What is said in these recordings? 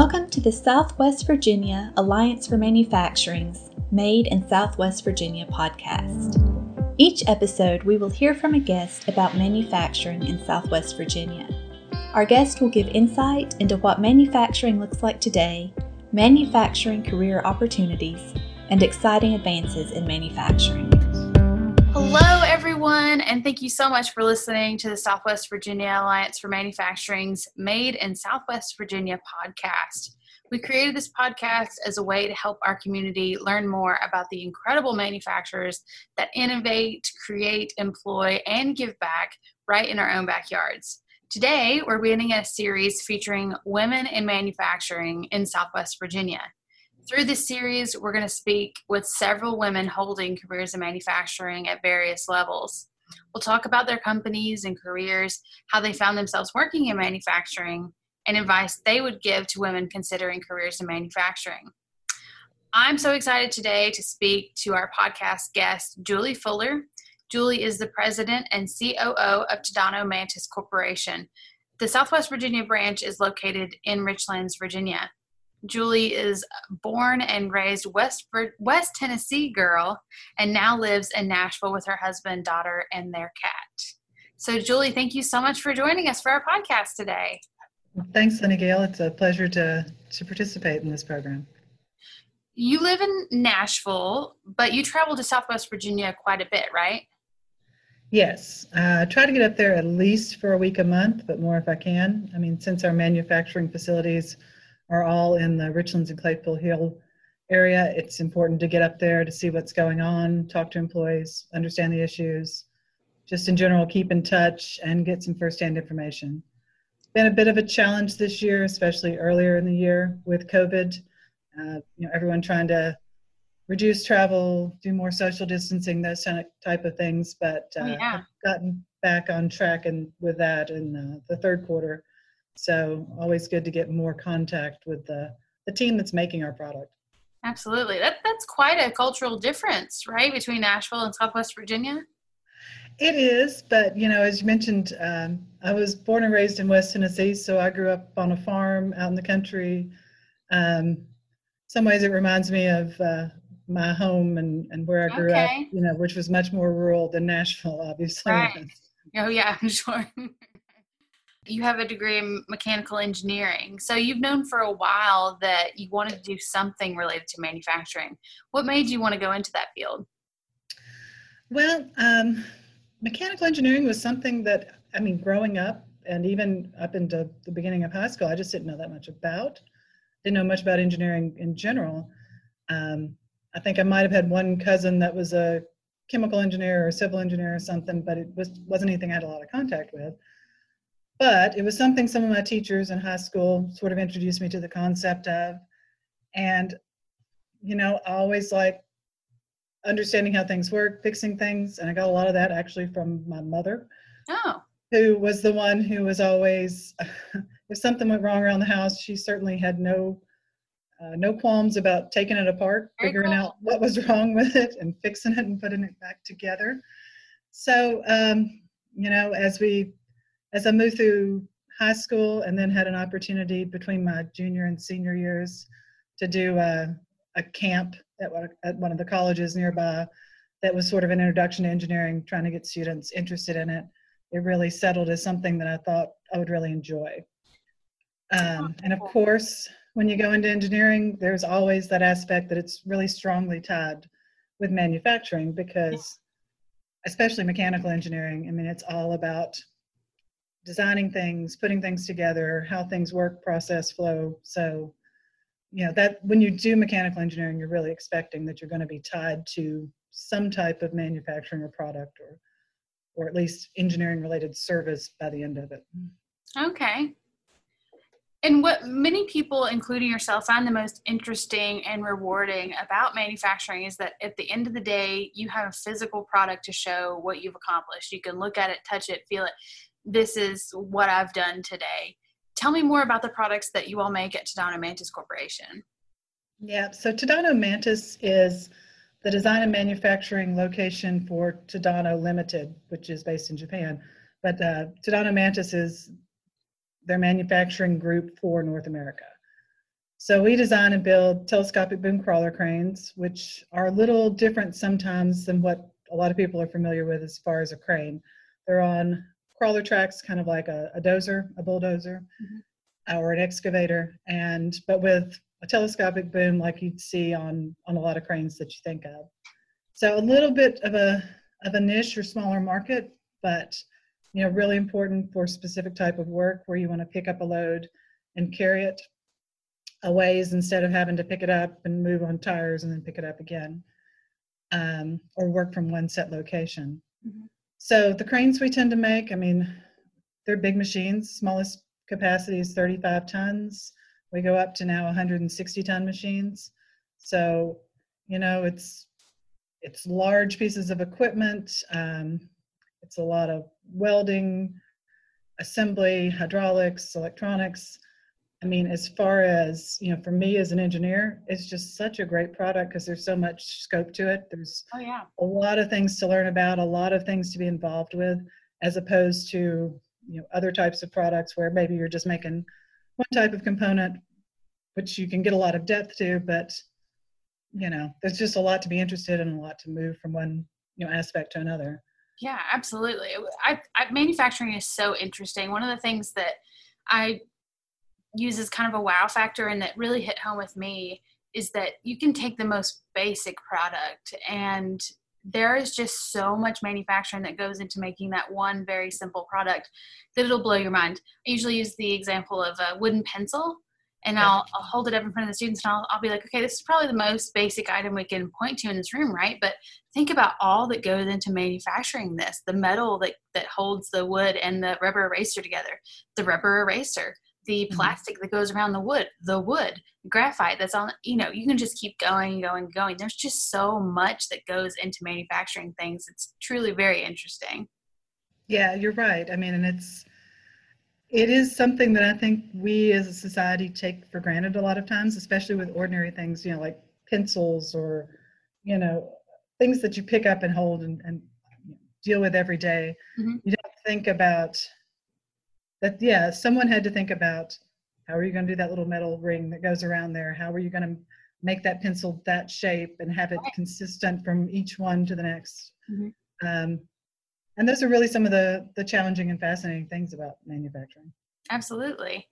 Welcome to the Southwest Virginia Alliance for Manufacturing's Made in Southwest Virginia podcast. Each episode, we will hear from a guest about manufacturing in Southwest Virginia. Our guest will give insight into what manufacturing looks like today, manufacturing career opportunities, and exciting advances in manufacturing. Hello, everyone, and thank you so much for listening to the Southwest Virginia Alliance for Manufacturing's Made in Southwest Virginia podcast. We created this podcast as a way to help our community learn more about the incredible manufacturers that innovate, create, employ, and give back right in our own backyards. Today, we're beginning a series featuring women in manufacturing in Southwest Virginia. Through this series, we're going to speak with several women holding careers in manufacturing at various levels. We'll talk about their companies and careers, how they found themselves working in manufacturing, and advice they would give to women considering careers in manufacturing. I'm so excited today to speak to our podcast guest, Julie Fuller. Julie is the president and COO of Tadano Mantis Corporation. The Southwest Virginia branch is located in Richlands, Virginia. Julie is born and raised West West Tennessee girl and now lives in Nashville with her husband, daughter, and their cat. So, Julie, thank you so much for joining us for our podcast today. Thanks, Sunny Gale. It's a pleasure to to participate in this program. You live in Nashville, but you travel to Southwest Virginia quite a bit, right? Yes, uh, try to get up there at least for a week a month, but more if I can. I mean, since our manufacturing facilities are all in the Richlands and Claypool Hill area. It's important to get up there to see what's going on, talk to employees, understand the issues, just in general, keep in touch and get some firsthand information. Been a bit of a challenge this year, especially earlier in the year with COVID. Uh, you know, everyone trying to reduce travel, do more social distancing, those type of things. But uh, oh, yeah. gotten back on track and with that in uh, the third quarter so always good to get more contact with the, the team that's making our product. Absolutely. That, that's quite a cultural difference, right, between Nashville and Southwest Virginia? It is, but you know, as you mentioned, um, I was born and raised in West Tennessee, so I grew up on a farm out in the country. Um, some ways, it reminds me of uh, my home and, and where I grew okay. up, you know, which was much more rural than Nashville, obviously. Right. Oh yeah, I'm sure you have a degree in mechanical engineering. So you've known for a while that you wanted to do something related to manufacturing. What made you want to go into that field? Well, um, mechanical engineering was something that, I mean, growing up and even up into the beginning of high school, I just didn't know that much about. Didn't know much about engineering in general. Um, I think I might have had one cousin that was a chemical engineer or civil engineer or something, but it was, wasn't anything I had a lot of contact with. But it was something some of my teachers in high school sort of introduced me to the concept of. And, you know, I always like understanding how things work, fixing things. And I got a lot of that actually from my mother. Oh. Who was the one who was always, if something went wrong around the house, she certainly had no uh, no qualms about taking it apart, Very figuring cool. out what was wrong with it, and fixing it and putting it back together. So, um, you know, as we as I moved through high school and then had an opportunity between my junior and senior years to do a, a camp at one, at one of the colleges nearby that was sort of an introduction to engineering, trying to get students interested in it. It really settled as something that I thought I would really enjoy. Um, and of course, when you go into engineering, there's always that aspect that it's really strongly tied with manufacturing because, especially mechanical engineering, I mean, it's all about designing things, putting things together, how things work, process, flow. So, you know, that when you do mechanical engineering, you're really expecting that you're going to be tied to some type of manufacturing or product or or at least engineering related service by the end of it. Okay. And what many people, including yourself, find the most interesting and rewarding about manufacturing is that at the end of the day, you have a physical product to show what you've accomplished. You can look at it, touch it, feel it this is what I've done today. Tell me more about the products that you all make at Tadano Mantis Corporation. Yeah, so Tadano Mantis is the design and manufacturing location for Tadano Limited, which is based in Japan. But uh, Tadano Mantis is their manufacturing group for North America. So we design and build telescopic boom crawler cranes, which are a little different sometimes than what a lot of people are familiar with as far as a crane. They're on crawler tracks, kind of like a, a dozer, a bulldozer, mm-hmm. or an excavator, and but with a telescopic boom like you'd see on on a lot of cranes that you think of. So a little bit of a of a niche or smaller market, but you know really important for specific type of work where you want to pick up a load and carry it a ways instead of having to pick it up and move on tires and then pick it up again um, or work from one set location. Mm-hmm. So the cranes we tend to make, I mean, they're big machines. Smallest capacity is 35 tons. We go up to now 160 ton machines. So, you know, it's it's large pieces of equipment. Um, it's a lot of welding, assembly, hydraulics, electronics. I mean, as far as, you know, for me as an engineer, it's just such a great product because there's so much scope to it. There's oh, yeah. a lot of things to learn about, a lot of things to be involved with, as opposed to, you know, other types of products where maybe you're just making one type of component, which you can get a lot of depth to, but, you know, there's just a lot to be interested in, a lot to move from one, you know, aspect to another. Yeah, absolutely. I, I, manufacturing is so interesting. One of the things that I uses kind of a wow factor and that really hit home with me is that you can take the most basic product and there is just so much manufacturing that goes into making that one very simple product that it'll blow your mind. I usually use the example of a wooden pencil and I'll, I'll, hold it up in front of the students and I'll, I'll be like, okay, this is probably the most basic item we can point to in this room, right? But think about all that goes into manufacturing this the metal that, that holds the wood and the rubber eraser together, the rubber eraser, the mm-hmm. plastic that goes around the wood, the wood, graphite that's on, you know, you can just keep going, going, going. There's just so much that goes into manufacturing things. It's truly very interesting. Yeah, you're right. I mean, and it's, it is something that I think we as a society take for granted a lot of times, especially with ordinary things, you know, like pencils or, you know, things that you pick up and hold and, and deal with every day. Mm-hmm. You don't think about that yeah someone had to think about how are you going to do that little metal ring that goes around there? How are you going to make that pencil that shape and have it consistent from each one to the next? Mm-hmm. um, and those are really some of the the challenging and fascinating things about manufacturing. Absolutely.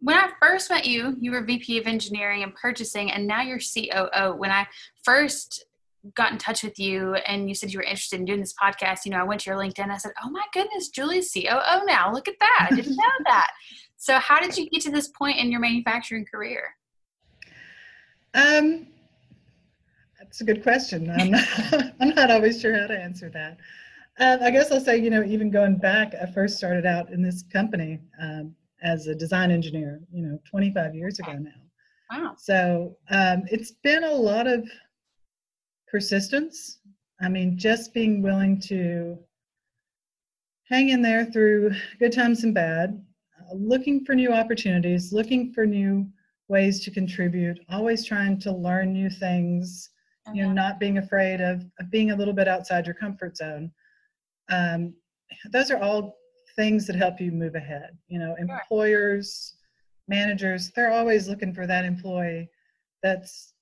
When I first met you, you were VP of Engineering and Purchasing, and now you're COO. When I first got in touch with you and you said you were interested in doing this podcast, you know, I went to your LinkedIn. I said, "Oh my goodness, Julie's COO now. Look at that! I didn't know that." So, how did you get to this point in your manufacturing career? Um, that's a good question. I'm not, I'm not always sure how to answer that. Um, I guess I'll say, you know, even going back, I first started out in this company um, as a design engineer, you know, 25 years ago now. Wow. So um, it's been a lot of persistence. I mean, just being willing to hang in there through good times and bad, uh, looking for new opportunities, looking for new ways to contribute, always trying to learn new things, you know, not being afraid of, of, being a little bit outside your comfort zone. Um, those are all things that help you move ahead. You know, employers, managers, they're always looking for that employee that's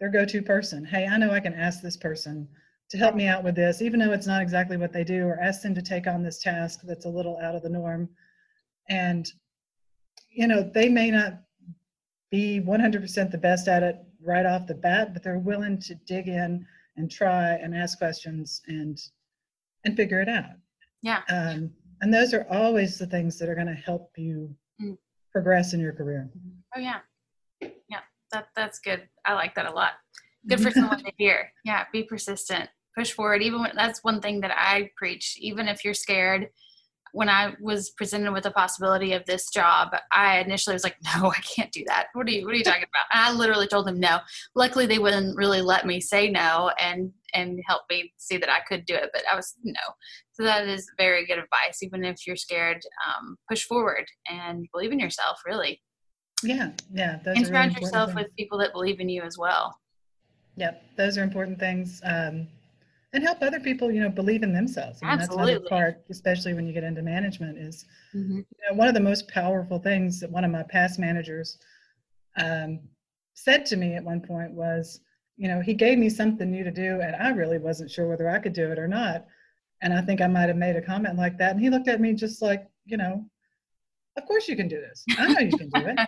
their go-to person. Hey, I know I can ask this person to help me out with this, even though it's not exactly what they do, or ask them to take on this task that's a little out of the norm. And, you know, they may not be 100% the best at it right off the bat, but they're willing to dig in and try and ask questions and and figure it out. Yeah. Um, and those are always the things that are going to help you mm. progress in your career. Oh yeah, yeah that that's good. I like that a lot. Good for someone to hear. Yeah, be persistent. Push forward. Even when that's one thing that I preach. Even if you're scared, when I was presented with the possibility of this job, I initially was like, "No, I can't do that. What are you What are you talking about?" And I literally told them no. Luckily, they wouldn't really let me say no and and help me see that I could do it. But I was no. So that is very good advice. Even if you're scared, um, push forward and believe in yourself. Really. Yeah, yeah. and surround really yourself things. with people that believe in you as well. Yep, those are important things. Um, and help other people, you know, believe in themselves. I mean, Absolutely. That's another part, especially when you get into management, is mm-hmm. you know, one of the most powerful things that one of my past managers um, said to me at one point was, you know, he gave me something new to do, and I really wasn't sure whether I could do it or not. And I think I might have made a comment like that. And he looked at me just like, you know, of course you can do this. I know you can do it.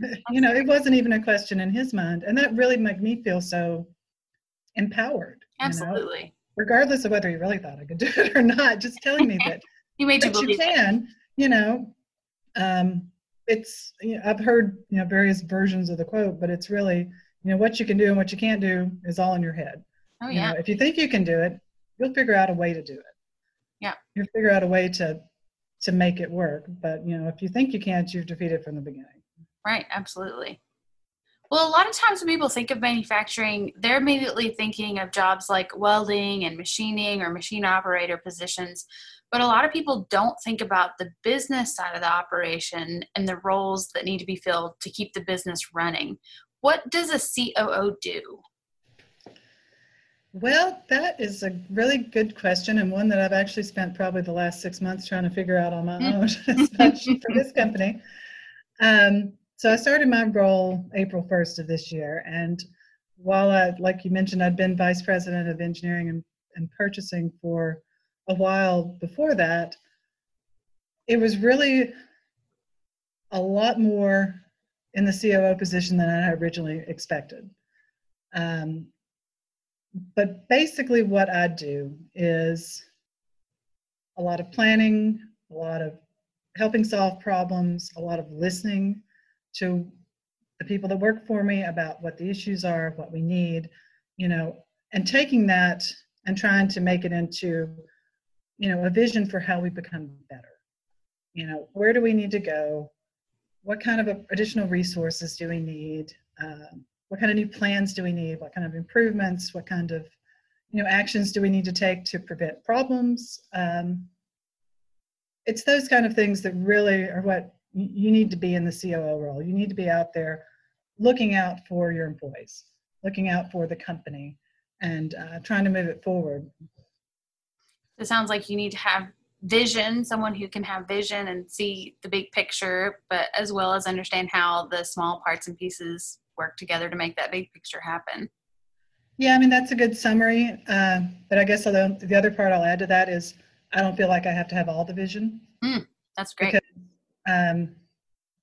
you know, it wasn't even a question in his mind. And that really made me feel so empowered. Absolutely. You know? Regardless of whether he really thought I could do it or not, just telling me that, he made you, that you can, it. you know, um, it's, you know, I've heard, you know, various versions of the quote, but it's really, you know, what you can do and what you can't do is all in your head. Oh, yeah. You know, if you think you can do it, you'll figure out a way to do it. Yeah. You'll figure out a way to to make it work. But you know, if you think you can't, you've defeated from the beginning. Right, absolutely. Well, a lot of times when people think of manufacturing, they're immediately thinking of jobs like welding and machining or machine operator positions. But a lot of people don't think about the business side of the operation and the roles that need to be filled to keep the business running. What does a COO do? Well, that is a really good question, and one that I've actually spent probably the last six months trying to figure out on my own, especially for this company. Um, so I started my role April 1st of this year, and while I, like you mentioned, I'd been vice president of engineering and, and purchasing for a while before that, it was really a lot more in the COO position than I originally expected. Um, but basically what I do is a lot of planning, a lot of helping solve problems, a lot of listening to the people that work for me about what the issues are, what we need, you know, and taking that and trying to make it into, you know, a vision for how we become better. You know, where do we need to go? What kind of additional resources do we need? Um, what kind of new plans do we need what kind of improvements what kind of you know actions do we need to take to prevent problems um, it's those kind of things that really are what you need to be in the coo role you need to be out there looking out for your employees looking out for the company and uh, trying to move it forward it sounds like you need to have vision someone who can have vision and see the big picture but as well as understand how the small parts and pieces work together to make that big picture happen. Yeah, I mean, that's a good summary. Uh, but I guess the other part I'll add to that is I don't feel like I have to have all the vision. Mm, that's great. Because um,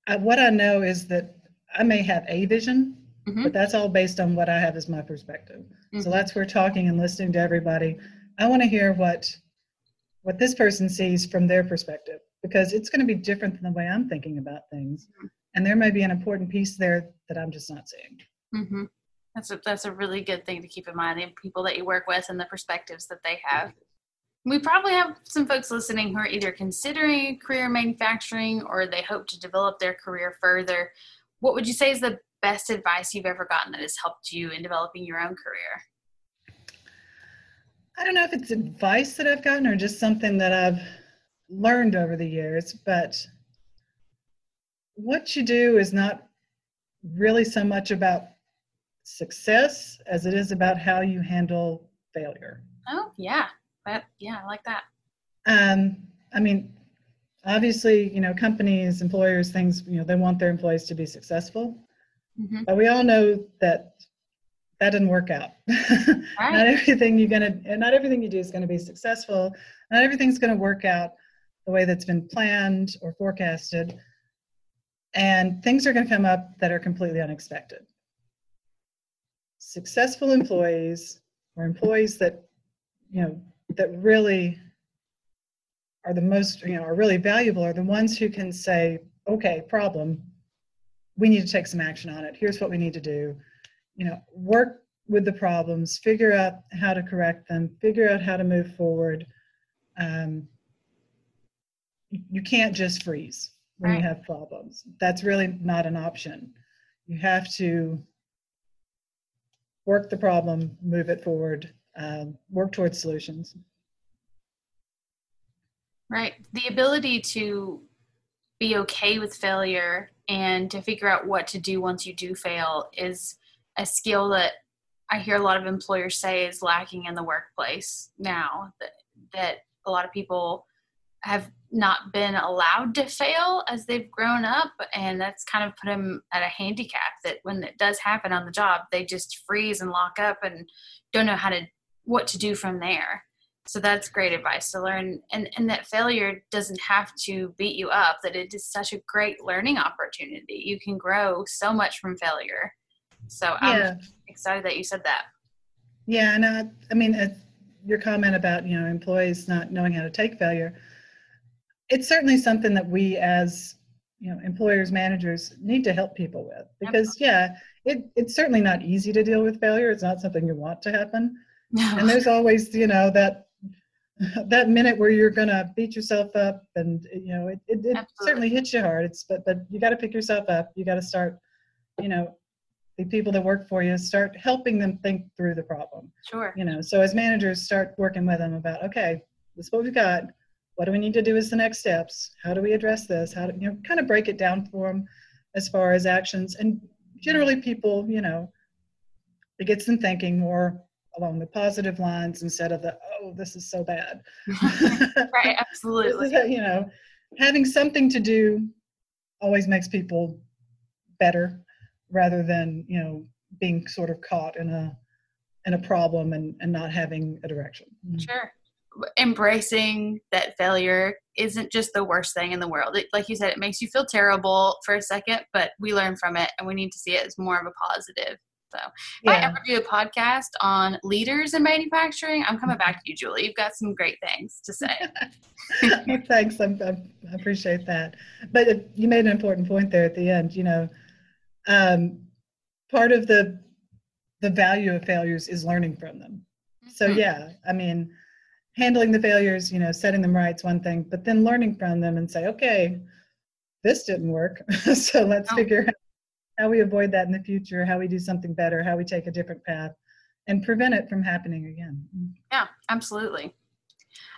I, what I know is that I may have a vision, mm-hmm. but that's all based on what I have as my perspective. Mm-hmm. So that's where talking and listening to everybody. I want to hear what what this person sees from their perspective because it's going to be different than the way I'm thinking about things. Mm-hmm and there may be an important piece there that I'm just not seeing. Mm-hmm. That's a, that's a really good thing to keep in mind. The people that you work with and the perspectives that they have. We probably have some folks listening who are either considering a career in manufacturing or they hope to develop their career further. What would you say is the best advice you've ever gotten that has helped you in developing your own career? I don't know if it's advice that I've gotten or just something that I've learned over the years, but what you do is not really so much about success as it is about how you handle failure. Oh, yeah. That, yeah, I like that. Um, I mean, obviously, you know, companies, employers, things, you know, they want their employees to be successful. Mm-hmm. But we all know that that didn't work out. Right. not everything you're gonna, not everything you do is going to be successful. Not everything's going to work out the way that's been planned or forecasted and things are going to come up that are completely unexpected. Successful employees or employees that, you know, that really are the most, you know, are really valuable are the ones who can say, okay, problem, we need to take some action on it. Here's what we need to do. You know, work with the problems, figure out how to correct them, figure out how to move forward. Um, you can't just freeze when right. you have problems. That's really not an option. You have to work the problem, move it forward, um, work towards solutions. Right. The ability to be okay with failure and to figure out what to do once you do fail is a skill that I hear a lot of employers say is lacking in the workplace now. That that a lot of people have not been allowed to fail as they've grown up and that's kind of put them at a handicap that when it does happen on the job they just freeze and lock up and don't know how to what to do from there. So that's great advice to learn and and that failure doesn't have to beat you up that it is such a great learning opportunity. You can grow so much from failure. So i'm excited that you said that. Yeah and uh, i mean uh, your comment about you know employees not knowing how to take failure it's certainly something that we as you know employers managers need to help people with. Because yeah it, it's certainly not easy to deal with failure. It's not something you want to happen no. and there's always you know that that minute where you're gonna beat yourself up and you know it, it, it certainly hits you hard. It's but but you got to pick yourself up. You got to start you know the people that work for you start helping them think through the problem. Sure. You know so as managers start working with them about okay this is what we've got. What do we need to do as the next steps? How do we address this? How do you know kind of break it down for them as far as actions. And generally people you know it gets them thinking more along the positive lines instead of the oh this is so bad. Right absolutely. you know having something to do always makes people better rather than you know being sort of caught in a in a problem and and not having a direction. Mm-hmm. Sure. Embracing that failure isn't just the worst thing in the world. It, like you said, it makes you feel terrible for a second, but we learn from it and we need to see it as more of a positive. So, if yeah. I ever do a podcast on leaders in manufacturing, I'm coming back to you, Julie. You've got some great things to say. Thanks. I'm, i appreciate that. But you made an important point there at the end. You know, um, part of the the value of failures is learning from them. So mm-hmm. yeah, I mean, handling the failures, you know, setting them right is one thing, but then learning from them and say, okay, this didn't work. so let's oh. figure out how we avoid that in the future, how we do something better, how we take a different path and prevent it from happening again. Yeah, absolutely.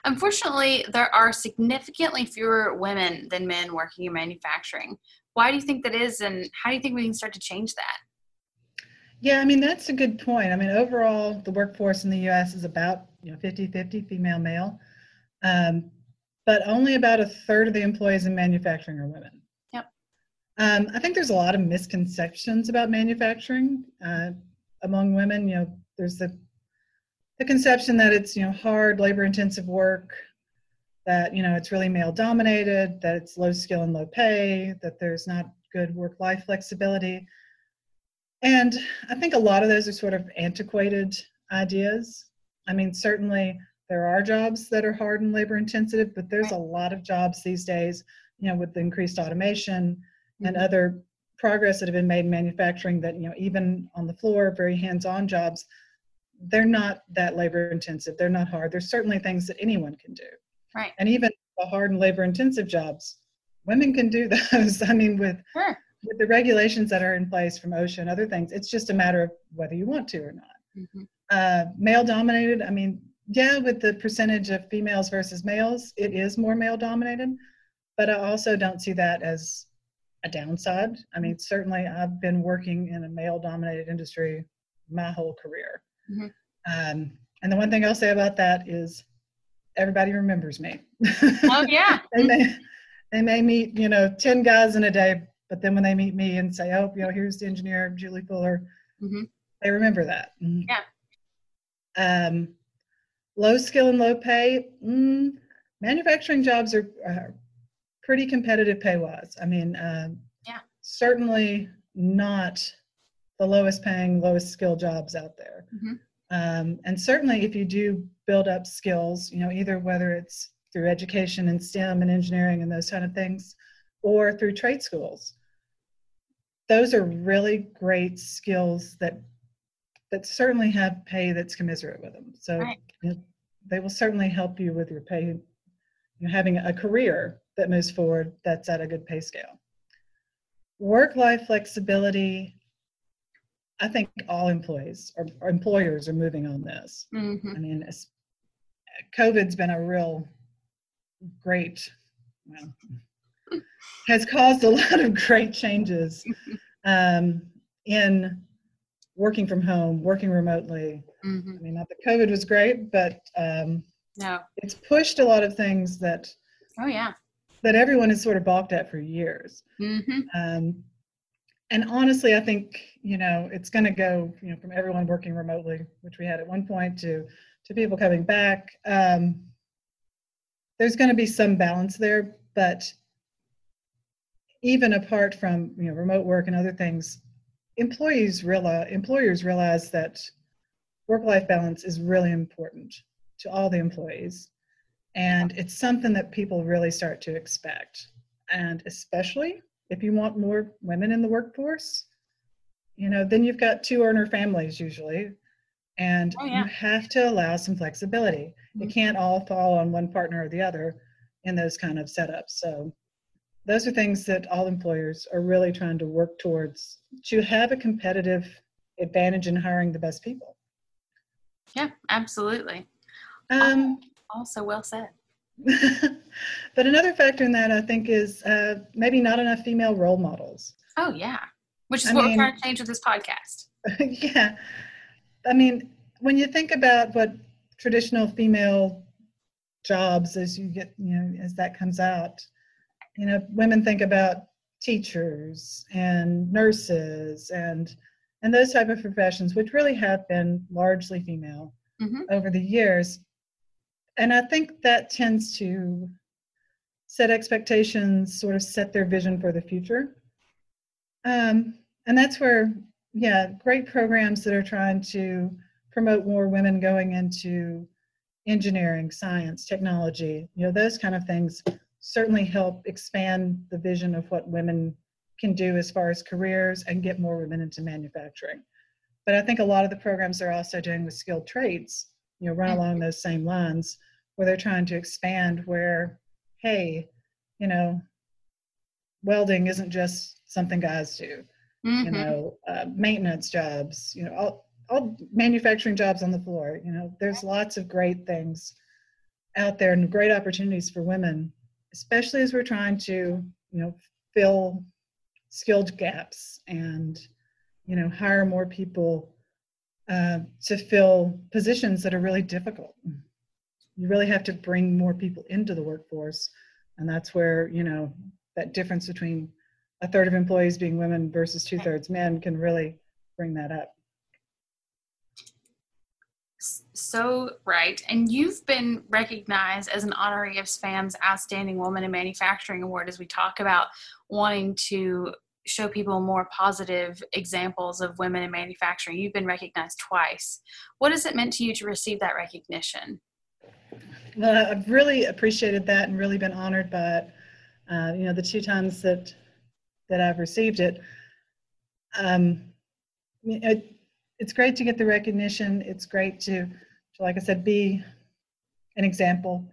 Unfortunately, there are significantly fewer women than men working in manufacturing. Why do you think that is, and how do you think we can start to change that? Yeah, I mean, that's a good point. I mean, overall, the workforce in the US is about you know 50 50 female male um, but only about a third of the employees in manufacturing are women um, i think there's a lot of misconceptions about manufacturing uh, among women you know there's the the conception that it's you know hard labor intensive work that you know it's really male dominated that it's low skill and low pay that there's not good work life flexibility and i think a lot of those are sort of antiquated ideas I mean, certainly there are jobs that are hard and labor intensive, but there's a lot of jobs these days, you know, with the increased automation. And other progress that have been made in manufacturing that, you know, even on the floor, very hands-on jobs, they're not that labor intensive. They're not hard. There's certainly things that anyone can do. Right. And even the hard and labor intensive jobs, women can do those. I mean, with sure. with the regulations that are in place from OSHA and other things, it's just a matter of whether you want to or not. Mm-hmm uh, male dominated. I mean, yeah, with the percentage of females versus males, it is more male dominated, but I also don't see that as a downside. I mean, certainly I've been working in a male dominated industry my whole career. Mm-hmm. Um, and the one thing I'll say about that is everybody remembers me. Oh, yeah. they, may, they may meet, you know, 10 guys in a day, but then when they meet me and say, oh, you know, here's the engineer, Julie Fuller, mm-hmm. they remember that. Mm-hmm. Yeah. Um, low skill and low pay, mm, manufacturing jobs are, are, pretty competitive pay wise. I mean, um, yeah. certainly not the lowest paying, lowest skill jobs out there. Mm-hmm. Um, and certainly if you do build up skills, you know, either whether it's through education and STEM and engineering and those kind of things, or through trade schools, those are really great skills that that certainly have pay that's commensurate with them. So right. you know, they will certainly help you with your pay, you know, having a career that moves forward that's at a good pay scale. Work life flexibility, I think all employees or, or employers are moving on this. Mm-hmm. I mean, COVID's been a real great, well, has caused a lot of great changes um, in working from home, working remotely. Mm-hmm. I mean, not that COVID was great, but um, no, it's pushed a lot of things that Oh yeah. That everyone has sort of balked at for years. Mm-hmm. Um, and honestly, I think you know it's going to go you know from everyone working remotely, which we had at one point, to to people coming back. Um, there's going to be some balance there, but even apart from you know remote work and other things, employees realize employers realize that work-life balance is really important to all the employees, and it's something that people really start to expect, and especially if you want more women in the workforce, you know, then you've got two earner families usually, and Oh, yeah. you have to allow some flexibility. It Mhm. can't all fall on one partner or the other in those kind of setups. So those are things that all employers are really trying to work towards to have a competitive advantage in hiring the best people. Yeah, absolutely. Um, Also well said. but another factor in that I think is uh, maybe not enough female role models. Oh yeah. Which is I what mean- we're trying to change with this podcast. yeah. I mean, when you think about what traditional female jobs as you get, you know, as that comes out, you know, women think about teachers and nurses and and those type of professions, which really have been largely female Mhm. over the years. And I think that tends to set expectations, sort of set their vision for the future. Um, and that's where, yeah, great programs that are trying to promote more women going into engineering, science, technology, you know, those kind of things certainly help expand the vision of what women can do as far as careers and get more women into manufacturing. But I think a lot of the programs they're also doing with skilled trades, you know, run along those same lines where they're trying to expand where, hey, you know, welding isn't just something guys do you Mhm. know, uh, maintenance jobs, you know, all, all manufacturing jobs on the floor. You know, there's lots of great things out there and great opportunities for women, especially as we're trying to, you know, fill skilled gaps and, you know, hire more people uh, to fill positions that are really difficult. You really have to bring more people into the workforce, and that's where you know that difference between a third of employees being women versus two thirds men can really bring that up. So right. And you've been recognized as an honoree of SVAM's Outstanding Woman in Manufacturing Award as we talk about wanting to show people more positive examples of women in manufacturing. You've been recognized twice. What has it meant to you to receive that recognition? Well, I've really appreciated that and really been honored by it. Uh, you know, the two times that that I've received it. Um, it, it's great to get the recognition. It's great to, to like I said, be an example,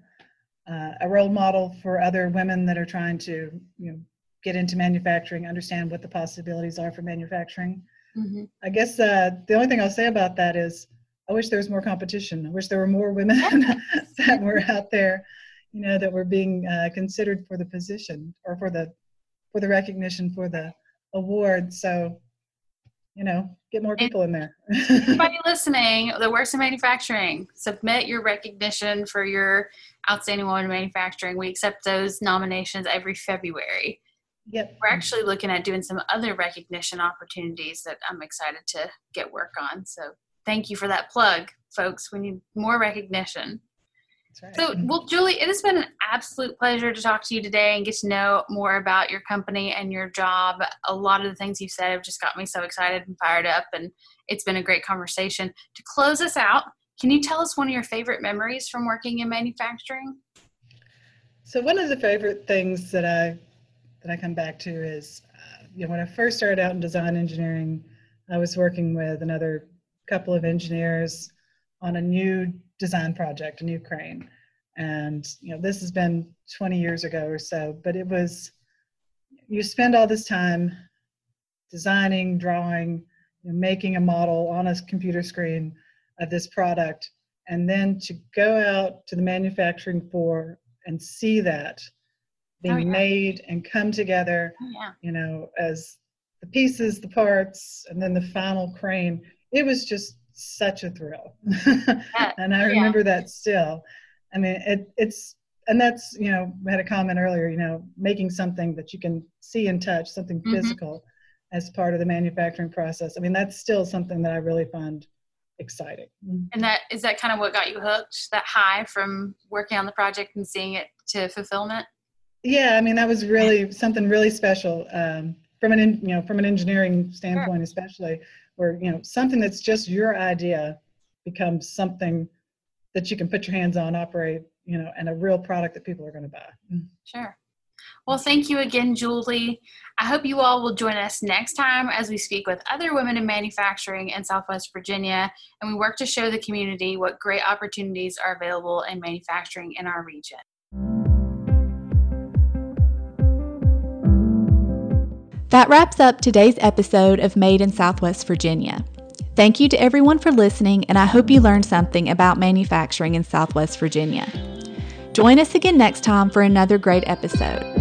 uh, a role model for other women that are trying to, you know, get into manufacturing, understand what the possibilities are for manufacturing. Mm-hmm. I guess uh, the only thing I'll say about that is I wish there was more competition. I wish there were more women that were out there, you know, that were being uh, considered for the position or for the for the recognition for the award. So, you know, get more people in there. Everybody listening that works in manufacturing, submit your recognition for your Outstanding Woman in Manufacturing. We accept those nominations every February. yep. We're actually looking at doing some other recognition opportunities that I'm excited to get work on. So thank you for that plug, folks. We need more recognition. Right. So, well, Julie, it has been an absolute pleasure to talk to you today and get to know more about your company and your job. A lot of the things you've said have just got me so excited and fired up, and it's been a great conversation. To close us out, can you tell us one of your favorite memories from working in manufacturing? So one of the favorite things that I that I come back to is, uh, you know, when I first started out in design engineering, I was working with another couple of engineers on a new design project, a new crane, and you know, this has been 20 years ago or so. But it was, you spend all this time designing, drawing, you know, making a model on a computer screen of this product, and then to go out to the manufacturing floor and see that being Oh, yeah. made and come together, Oh, yeah. you know, as the pieces, the parts, and then the final crane. It was just such a thrill. and I yeah. remember that still. I mean, it, it's and that's you know we had a comment earlier you know making something that you can see and touch something mm-hmm. physical as part of the manufacturing process i mean that's still something that i really find exciting and that is that kind of what got you hooked that high from working on the project and seeing it to fulfillment yeah i mean that was really something really special um, from an you know from an engineering standpoint sure. especially where you know something that's just your idea becomes something that you can put your hands on operate you know, and a real product that people are going to buy. Sure. Well, thank you again, Julie. I hope you all will join us next time as we speak with other women in manufacturing in Southwest Virginia and we work to show the community what great opportunities are available in manufacturing in our region. That wraps up today's episode of Made in Southwest Virginia. Thank you to everyone for listening, and I hope you learned something about manufacturing in Southwest Virginia. Join us again next time for another great episode.